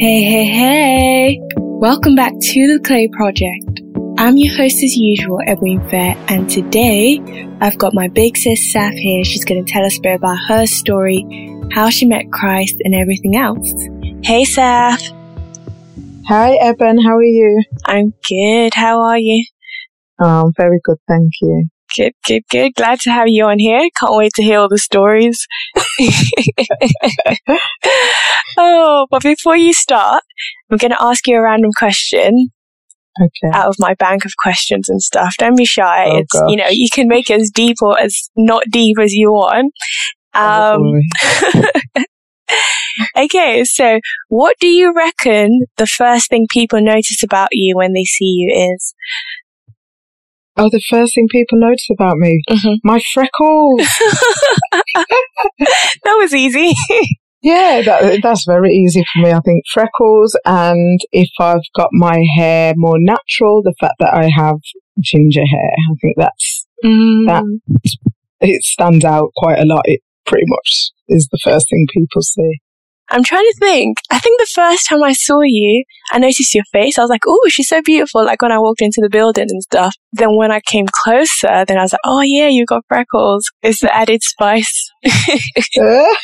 Hey, hey, hey! Welcome back to the Clay Project. I'm your host as usual, Edwin Fair, and today I've got my big sis Saf here. She's going to tell us a bit about her story, how she met Christ, and everything else. Hey, Saf. Hi, Eben. How are you? I'm good. How are you? Oh, very good, thank you. Good, good, good. Glad to have you on here. Can't wait to hear all the stories. oh, but before you start, I'm going to ask you a random question Okay. out of my bank of questions and stuff. Don't be shy. Oh, it's, you know, you can make it as deep or as not deep as you want. Um, okay, so what do you reckon the first thing people notice about you when they see you is? Oh, the first thing people notice about me, Mhm. my freckles. that was easy. yeah, that, that's very easy for me. I think freckles, and if I've got my hair more natural, the fact that I have ginger hair, I think that's That- it stands out quite a lot. It pretty much is the first thing people see. I'm trying to think. I think the first time I saw you, I noticed your face. I was like, oh, she's so beautiful. Like when I walked into the building and stuff. Then when I came closer, then I was like, oh yeah, you got freckles. It's the added spice. Uh,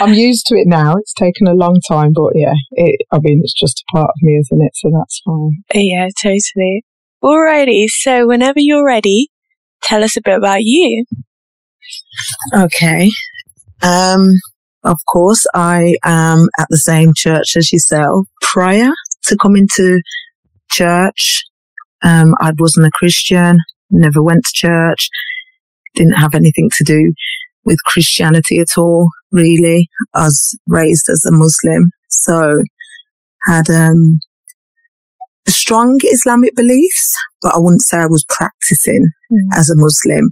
I'm used to it now. It's taken a long time, but yeah, it, I mean, it's just a part of me, isn't it? So that's fine. yeah, totally. Alrighty. So whenever you're ready, tell us a bit about you. Okay. Um, of course, I am at the same church as yourself. Prior to coming to church, um, I wasn't a Christian, never went to church, didn't have anything to do with Christianity at all, really. I was raised as a Muslim, so had, um, strong Islamic beliefs, but I wouldn't say I was practicing as a Muslim.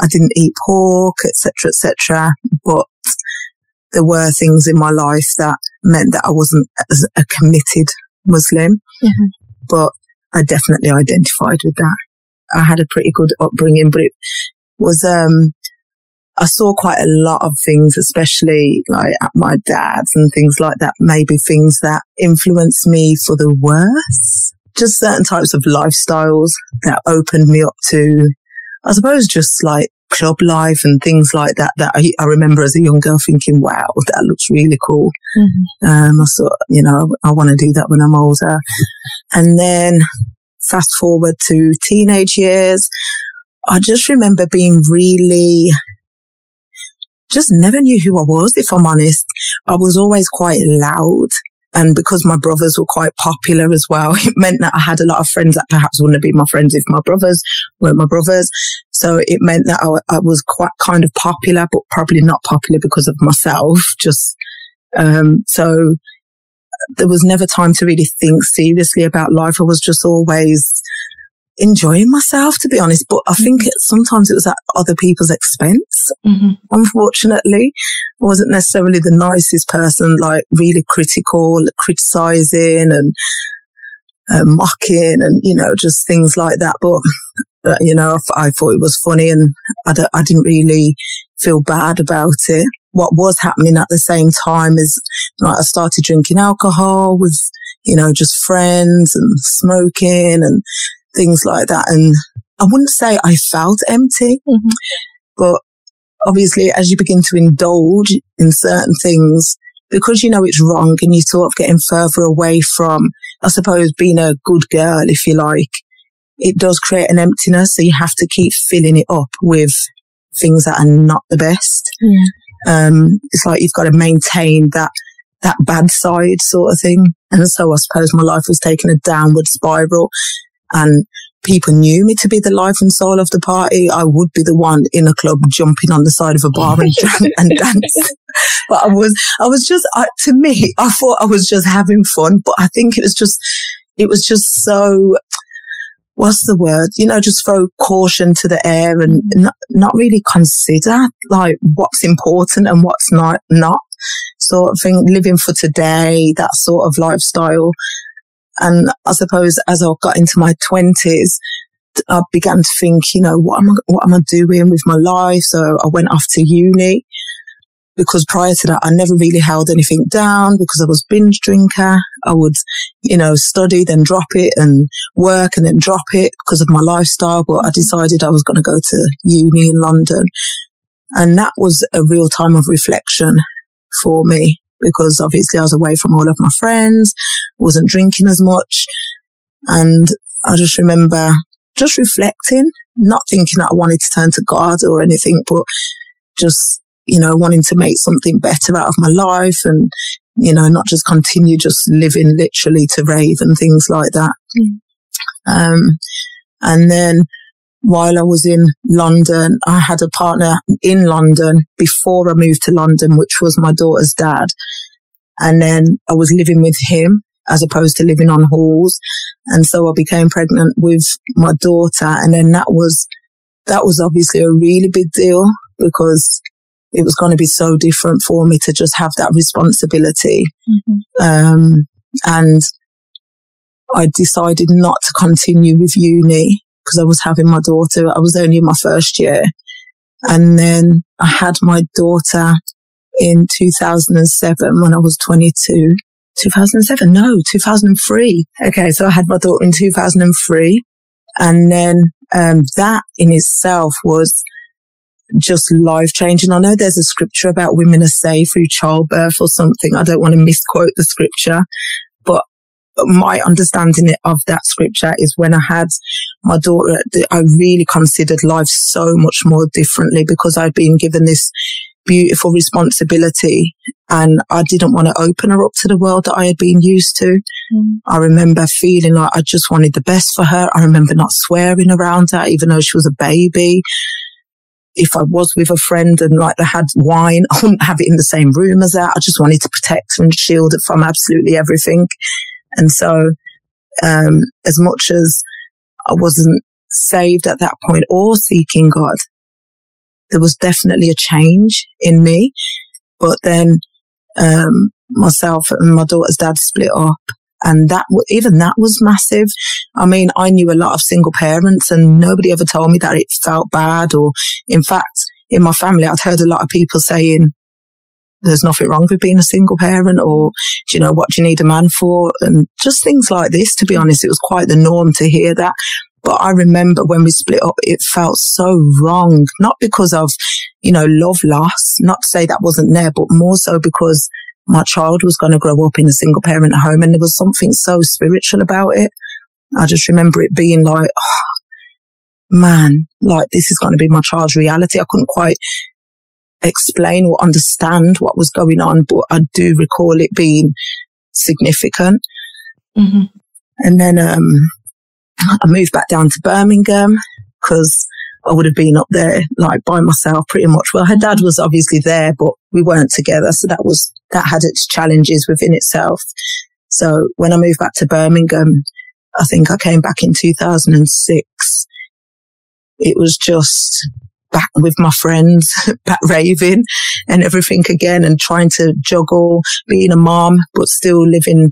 I didn't eat pork, etc., etc. But there were things in my life that meant that I wasn't as a committed Muslim. Mhm. But I definitely identified with that. I had a pretty good upbringing, but it was um I saw quite a lot of things, especially like at my dad's and things like that, maybe things that influenced me for the worse. Just certain types of lifestyles that opened me up to, I suppose, just like club life and things like that. That I, I remember as a young girl thinking, wow, that looks really cool. Um, I thought, you know, I, want to do that when I'm older. And then fast forward to teenage years, I just remember being really, just never knew who I was, if I'm honest. I was always quite loud. And because my brothers were quite popular as well, it meant that I had a lot of friends that perhaps wouldn't have been my friends if my brothers weren't my brothers. So it meant that I, I was quite kind of popular, but probably not popular because of myself. Just, um, so there was never time to really think seriously about life. I was just always enjoying myself, to be honest. But I think it, sometimes it was at other people's expense. Unfortunately, I wasn't necessarily the nicest person, like really critical, criticizing and uh, mocking and, you know, just things like that. But, uh, you know, I, I thought it was funny and I, I didn't really feel bad about it. What was happening at the same time is like I started drinking alcohol with, you know, just friends and smoking and things like that. And I wouldn't say I felt empty, Mhm. but obviously as you begin to indulge in certain things, because you know it's wrong and you're sort of getting further away from, I suppose, being a good girl, if you like, it does create an emptiness. So you have to keep filling it up with things that are not the best. Um, it's like you've got to maintain that, that bad side sort of thing. And so I suppose my life was taking a downward spiral and people knew me to be the life and soul of the party. I would be the one in a club jumping on the side of a bar and, and dancing. But I was, I was just, I, to me, I thought I was just having fun, but I think it was just, it was just so, what's the word? You know, just throw caution to the air and mm-hmm. not, not really consider like what's important and what's not, not sort of thing, living for today, that sort of lifestyle. And I suppose as I got into my twenties, I began to think, you know, what am I, what am I doing with my life? So I went off to uni because prior to that, I never really held anything down because I was binge drinker. I would, you know, study, then drop it and work and then drop it because of my lifestyle. But I decided I was going to go to uni in London. And that was a real time of reflection for me because obviously I was away from all of my friends, wasn't drinking as much. And I just remember just reflecting, not thinking that I wanted to turn to God or anything, but just you know, wanting to make something better out of my life and, you know, not just continue just living literally to rave and things like that. Mm. Um, and then while I was in London, I had a partner in London before I moved to London, which was my daughter's dad. And then I was living with him as opposed to living on halls. And so I became pregnant with my daughter. And then that was, that was obviously a really big deal because it was going to be so different for me to just have that responsibility. Mm-hmm. Um, and I decided not to continue with uni because I was having my daughter. I was only in my first year. And then I had my daughter in 2007 when I was 22. 2007? No, 2003. Okay. So I had my daughter in 2003. And then, um, that in itself was just life changing. I know there's a scripture about women are saved through childbirth or something. I don't want to misquote the scripture, my understanding of that scripture is when I had my daughter, I really considered life so much more differently because I'd been given this beautiful responsibility and I didn't want to open her up to the world that I had been used to. Mm. I remember feeling like I just wanted the best for her. I remember not swearing around her, even though she was a baby if I was with a friend and like they had wine, I wouldn't have it in the same room as that. I just wanted to protect and shield it from absolutely everything. And so, um, as much as I wasn't saved at that point or seeking God, there was definitely a change in me. But then, um, myself and my daughter's dad split up and that, even that was massive. I mean, I knew a lot of single parents and nobody ever told me that it felt bad or in fact, in my family, I'd heard a lot of people saying, there's nothing wrong with being a single parent or, do you know, what do you need a man for? And just things like this, to be honest, it was quite the norm to hear that. But I remember when we split up, it felt so wrong, not because of, you know, love loss, not to say that wasn't there, but more so because my child was going to grow up in a single parent home and there was something so spiritual about it. I just remember it being like, oh, man, like this is going to be my child's reality. I couldn't quite explain or understand what was going on, but I do recall it being significant. Mm-hmm. And then, um, I moved back down to Birmingham because I would have been up there like by myself pretty much. Well, her dad was obviously there, but we weren't together. So that was, that had its challenges within itself. So when I moved back to Birmingham, I think I came back in 2006. It was just back with my friends, back raving and everything again and trying to juggle being a mom, but still living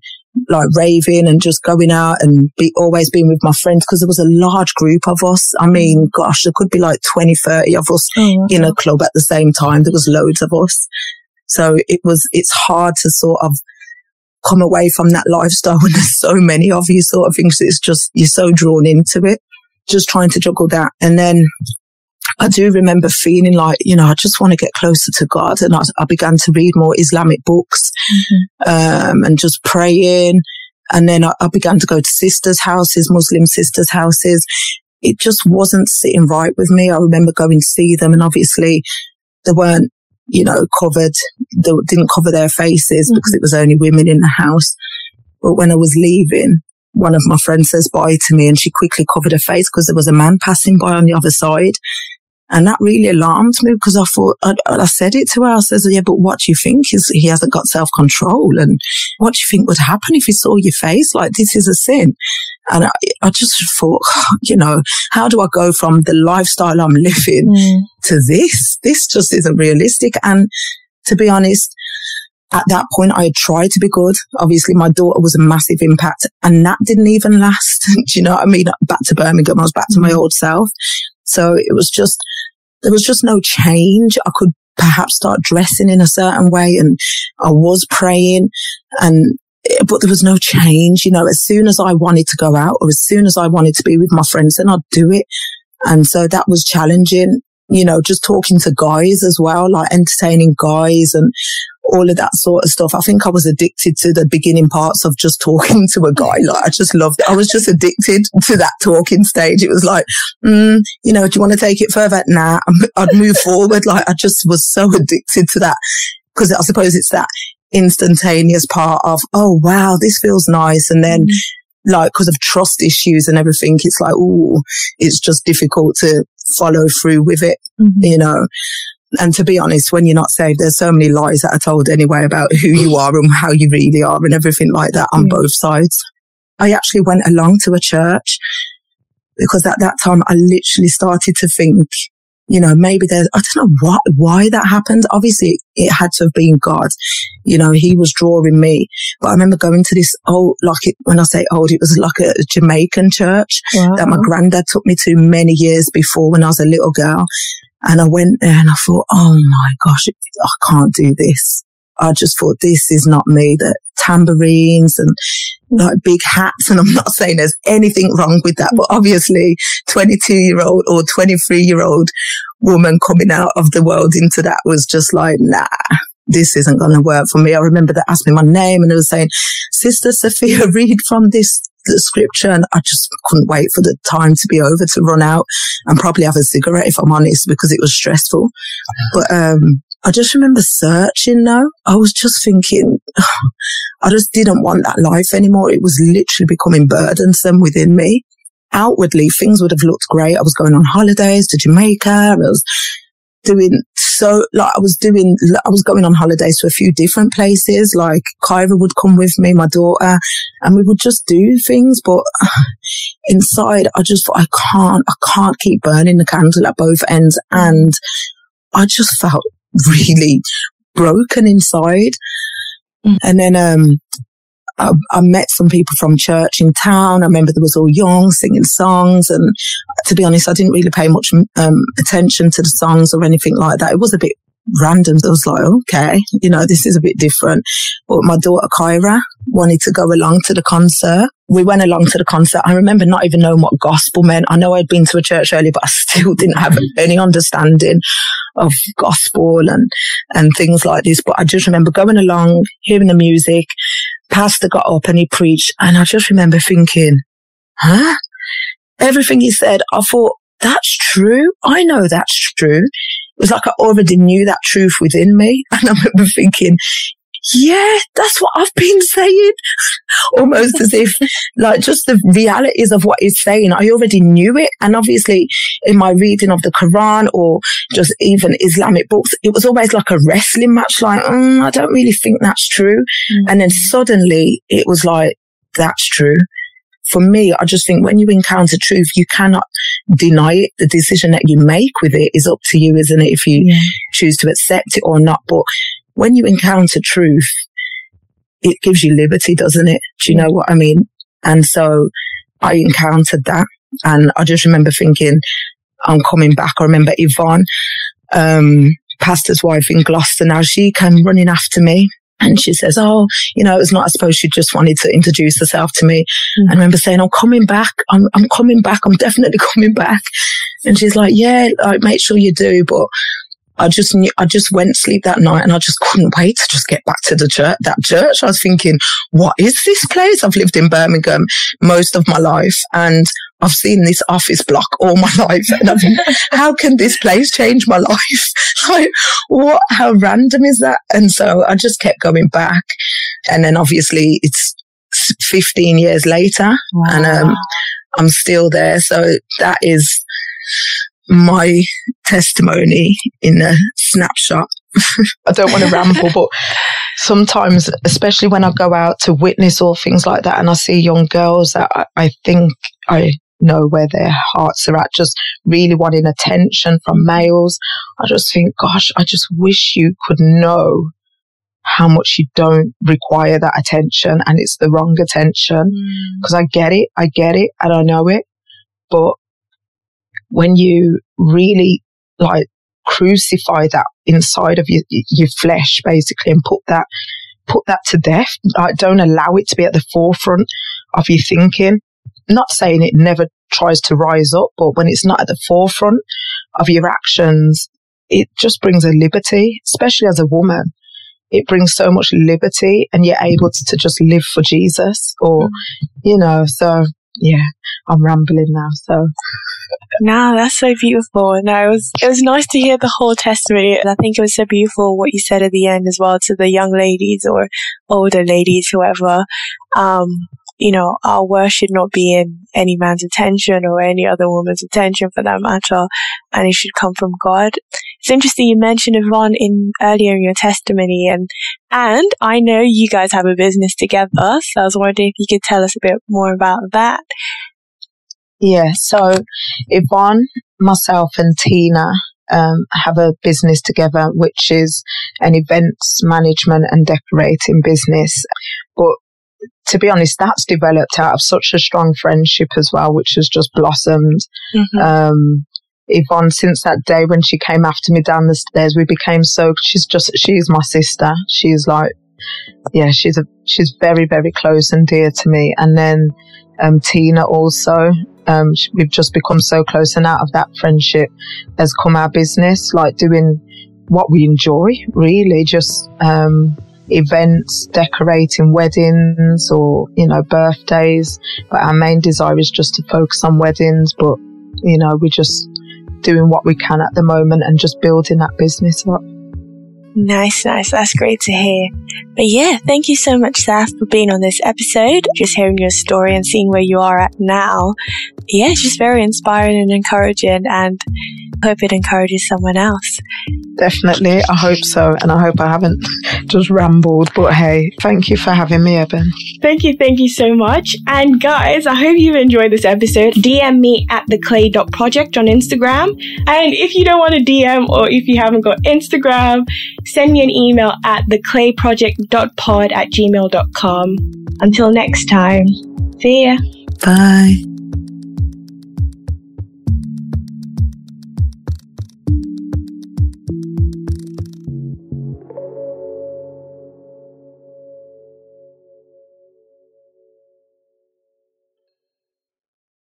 like raving and just going out and be always being with my friends because there was a large group of us. I mean, gosh, there could be like 20, 30 of us oh, in a club at the same time. There was loads of us. So it was, it's hard to sort of come away from that lifestyle when there's so many of you sort of things. It's just, you're so drawn into it, just trying to juggle that. And then I do remember feeling like, you know, I just want to get closer to God. And I, I began to read more Islamic books, mm-hmm. um, and just praying. And then I, I began to go to sisters' houses, Muslim sisters' houses. It just wasn't sitting right with me. I remember going to see them and obviously they weren't, you know, covered. They didn't cover their faces mm-hmm. because it was only women in the house. But when I was leaving, one of my friends says bye to me and she quickly covered her face because there was a man passing by on the other side. And that really alarmed me because I thought, I, I said it to her. I says, yeah, but what do you think? He's, he hasn't got self control. And what do you think would happen if he saw your face? Like, this is a sin. And I, I just thought, you know, how do I go from the lifestyle I'm living mm. to this? This just isn't realistic. And to be honest, at that point, I had tried to be good. Obviously, my daughter was a massive impact and that didn't even last. Do you know what I mean? Back to Birmingham, I was back to my mm. old self. So it was just, there was just no change. I could perhaps start dressing in a certain way. And I was praying and eh, but there was no change. You know, as soon as I wanted to go out or as soon as I wanted to be with my friends, then I'd do it. And so that was challenging, you know, just talking to guys as well, like entertaining guys and all of that sort of stuff. I think I was addicted to the beginning parts of just talking to a guy. Like I just loved it. I was just addicted to that talking stage. It was like, mm, you know, do you want to take it further? Nah, I'd move forward. Like I just was so addicted to that because I suppose it's that instantaneous part of, oh wow, this feels nice. And then mm-hmm. like, cause of trust issues and everything, it's like, oh, it's just difficult to follow through with it, mm-hmm. you know. And to be honest, when you're not saved, there's so many lies that are told anyway about who you are and how you really are and everything like that on both sides. I actually went along to a church because at that time I literally started to think, you know, maybe there's, I don't know what, why that happened. Obviously it had to have been God. You know, he was drawing me. But I remember going to this old, like it, when I say old, it was like a Jamaican church wow. that my granddad took me to many years before when I was a little girl. And I went there and I thought, oh my gosh, I can't do this. I just thought this is not me. That tambourines and like big hats. And I'm not saying there's anything wrong with that, but obviously 22 year old or 23 year old woman coming out of the world into that was just like, nah, this isn't going to work for me. I remember they asked me my name and they were saying, Sister Sophia, read from this scripture. And I just couldn't wait for the time to be over to run out and probably have a cigarette if I'm honest, because it was stressful. But, um, I just remember searching though. I was just thinking, I just didn't want that life anymore. It was literally becoming burdensome within me. Outwardly, things would have looked great. I was going on holidays to Jamaica. I was doing so, like, I was doing, I was going on holidays to a few different places. Like, Kyra would come with me, my daughter, and we would just do things. But inside, I just thought, I can't, I can't keep burning the candle at both ends. And I just felt really broken inside. Mm. And then, um, I, I, met some people from church in town. I remember there was all young singing songs. And to be honest, I didn't really pay much um, attention to the songs or anything like that. It was a bit random. I was like, okay, you know, this is a bit different. But my daughter Kyra wanted to go along to the concert. We went along to the concert. I remember not even knowing what gospel meant. I know I'd been to a church earlier, but I still didn't have any understanding of gospel and, and things like this. But I just remember going along, hearing the music. Pastor got up and he preached. And I just remember thinking, huh? Everything he said, I thought, that's true. I know that's true. It was like I already knew that truth within me. And I remember thinking, yeah, that's what I've been saying. Almost as if like just the realities of what he's saying. I already knew it. And obviously in my reading of the Quran or just even Islamic books, it was always like a wrestling match. Like, mm, I don't really think that's true. Mm-hmm. And then suddenly it was like, that's true for me, I just think when you encounter truth, you cannot deny it. The decision that you make with it is up to you, isn't it? If you yeah. choose to accept it or not. But when you encounter truth, it gives you liberty, doesn't it? Do you know what I mean? And so I encountered that and I just remember thinking, I'm coming back. I remember Yvonne, um, pastor's wife in Gloucester now, she came running after me and she says, Oh, you know, it's not, I suppose she just wanted to introduce herself to me. Mm-hmm. And I remember saying, I'm coming back. I'm, I'm coming back. I'm definitely coming back. And she's like, yeah, like, make sure you do. But I just knew, I just went to sleep that night and I just couldn't wait to just get back to the church, that church. I was thinking, what is this place? I've lived in Birmingham most of my life and I've seen this office block all my life. And I think, how can this place change my life? like, what, how random is that? And so I just kept going back. And then obviously it's 15 years later wow. and, um, I'm still there. So that is my testimony in a snapshot. I don't want to ramble, but sometimes, especially when I go out to witness or things like that, and I see young girls that I, I think I know where their hearts are at, just really wanting attention from males. I just think, gosh, I just wish you could know how much you don't require that attention and it's the wrong attention. Because mm. I get it, I get it, and I know it. But when you really like crucify that inside of your, your flesh, basically, and put that, put that to death. Like, don't allow it to be at the forefront of your thinking. Not saying it never tries to rise up, but when it's not at the forefront of your actions, it just brings a liberty, especially as a woman. It brings so much liberty and you're able to, to just live for Jesus or, mm. you know, so yeah, I'm rambling now. So no, that's so beautiful. No, it was it was nice to hear the whole testimony, and I think it was so beautiful what you said at the end as well to the young ladies or older ladies, whoever. Um, you know, our worth should not be in any man's attention or any other woman's attention for that matter, and it should come from God. It's interesting you mentioned Yvonne in earlier in your testimony, and and I know you guys have a business together, so I was wondering if you could tell us a bit more about that. Yeah, so Yvonne, myself, and Tina um, have a business together, which is an events management and decorating business. But to be honest, that's developed out of such a strong friendship as well, which has just blossomed. Mm-hmm. Um, Yvonne, since that day when she came after me down the stairs, we became so, she's just, she's my sister. She's like, yeah, she's a, she's very, very close and dear to me. And then, um, Tina also, um, we've just become so close and out of that friendship has come our business, like doing what we enjoy, really, just, um, events, decorating weddings or, you know, birthdays. But our main desire is just to focus on weddings. But, you know, we're just doing what we can at the moment and just building that business up. Nice, nice. That's great to hear. But yeah, thank you so much, Saf, for being on this episode. Just hearing your story and seeing where you are at now. Yeah, it's just very inspiring and encouraging and hope it encourages someone else. Definitely. I hope so. And I hope I haven't just rambled. But hey, thank you for having me, Eben. Thank you. Thank you so much. And guys, I hope you've enjoyed this episode. DM me at the clay project on Instagram. And if you don't want to DM or if you haven't got Instagram, send me an email at theclayproject.pod at gmail.com. Until next time, see ya. Bye.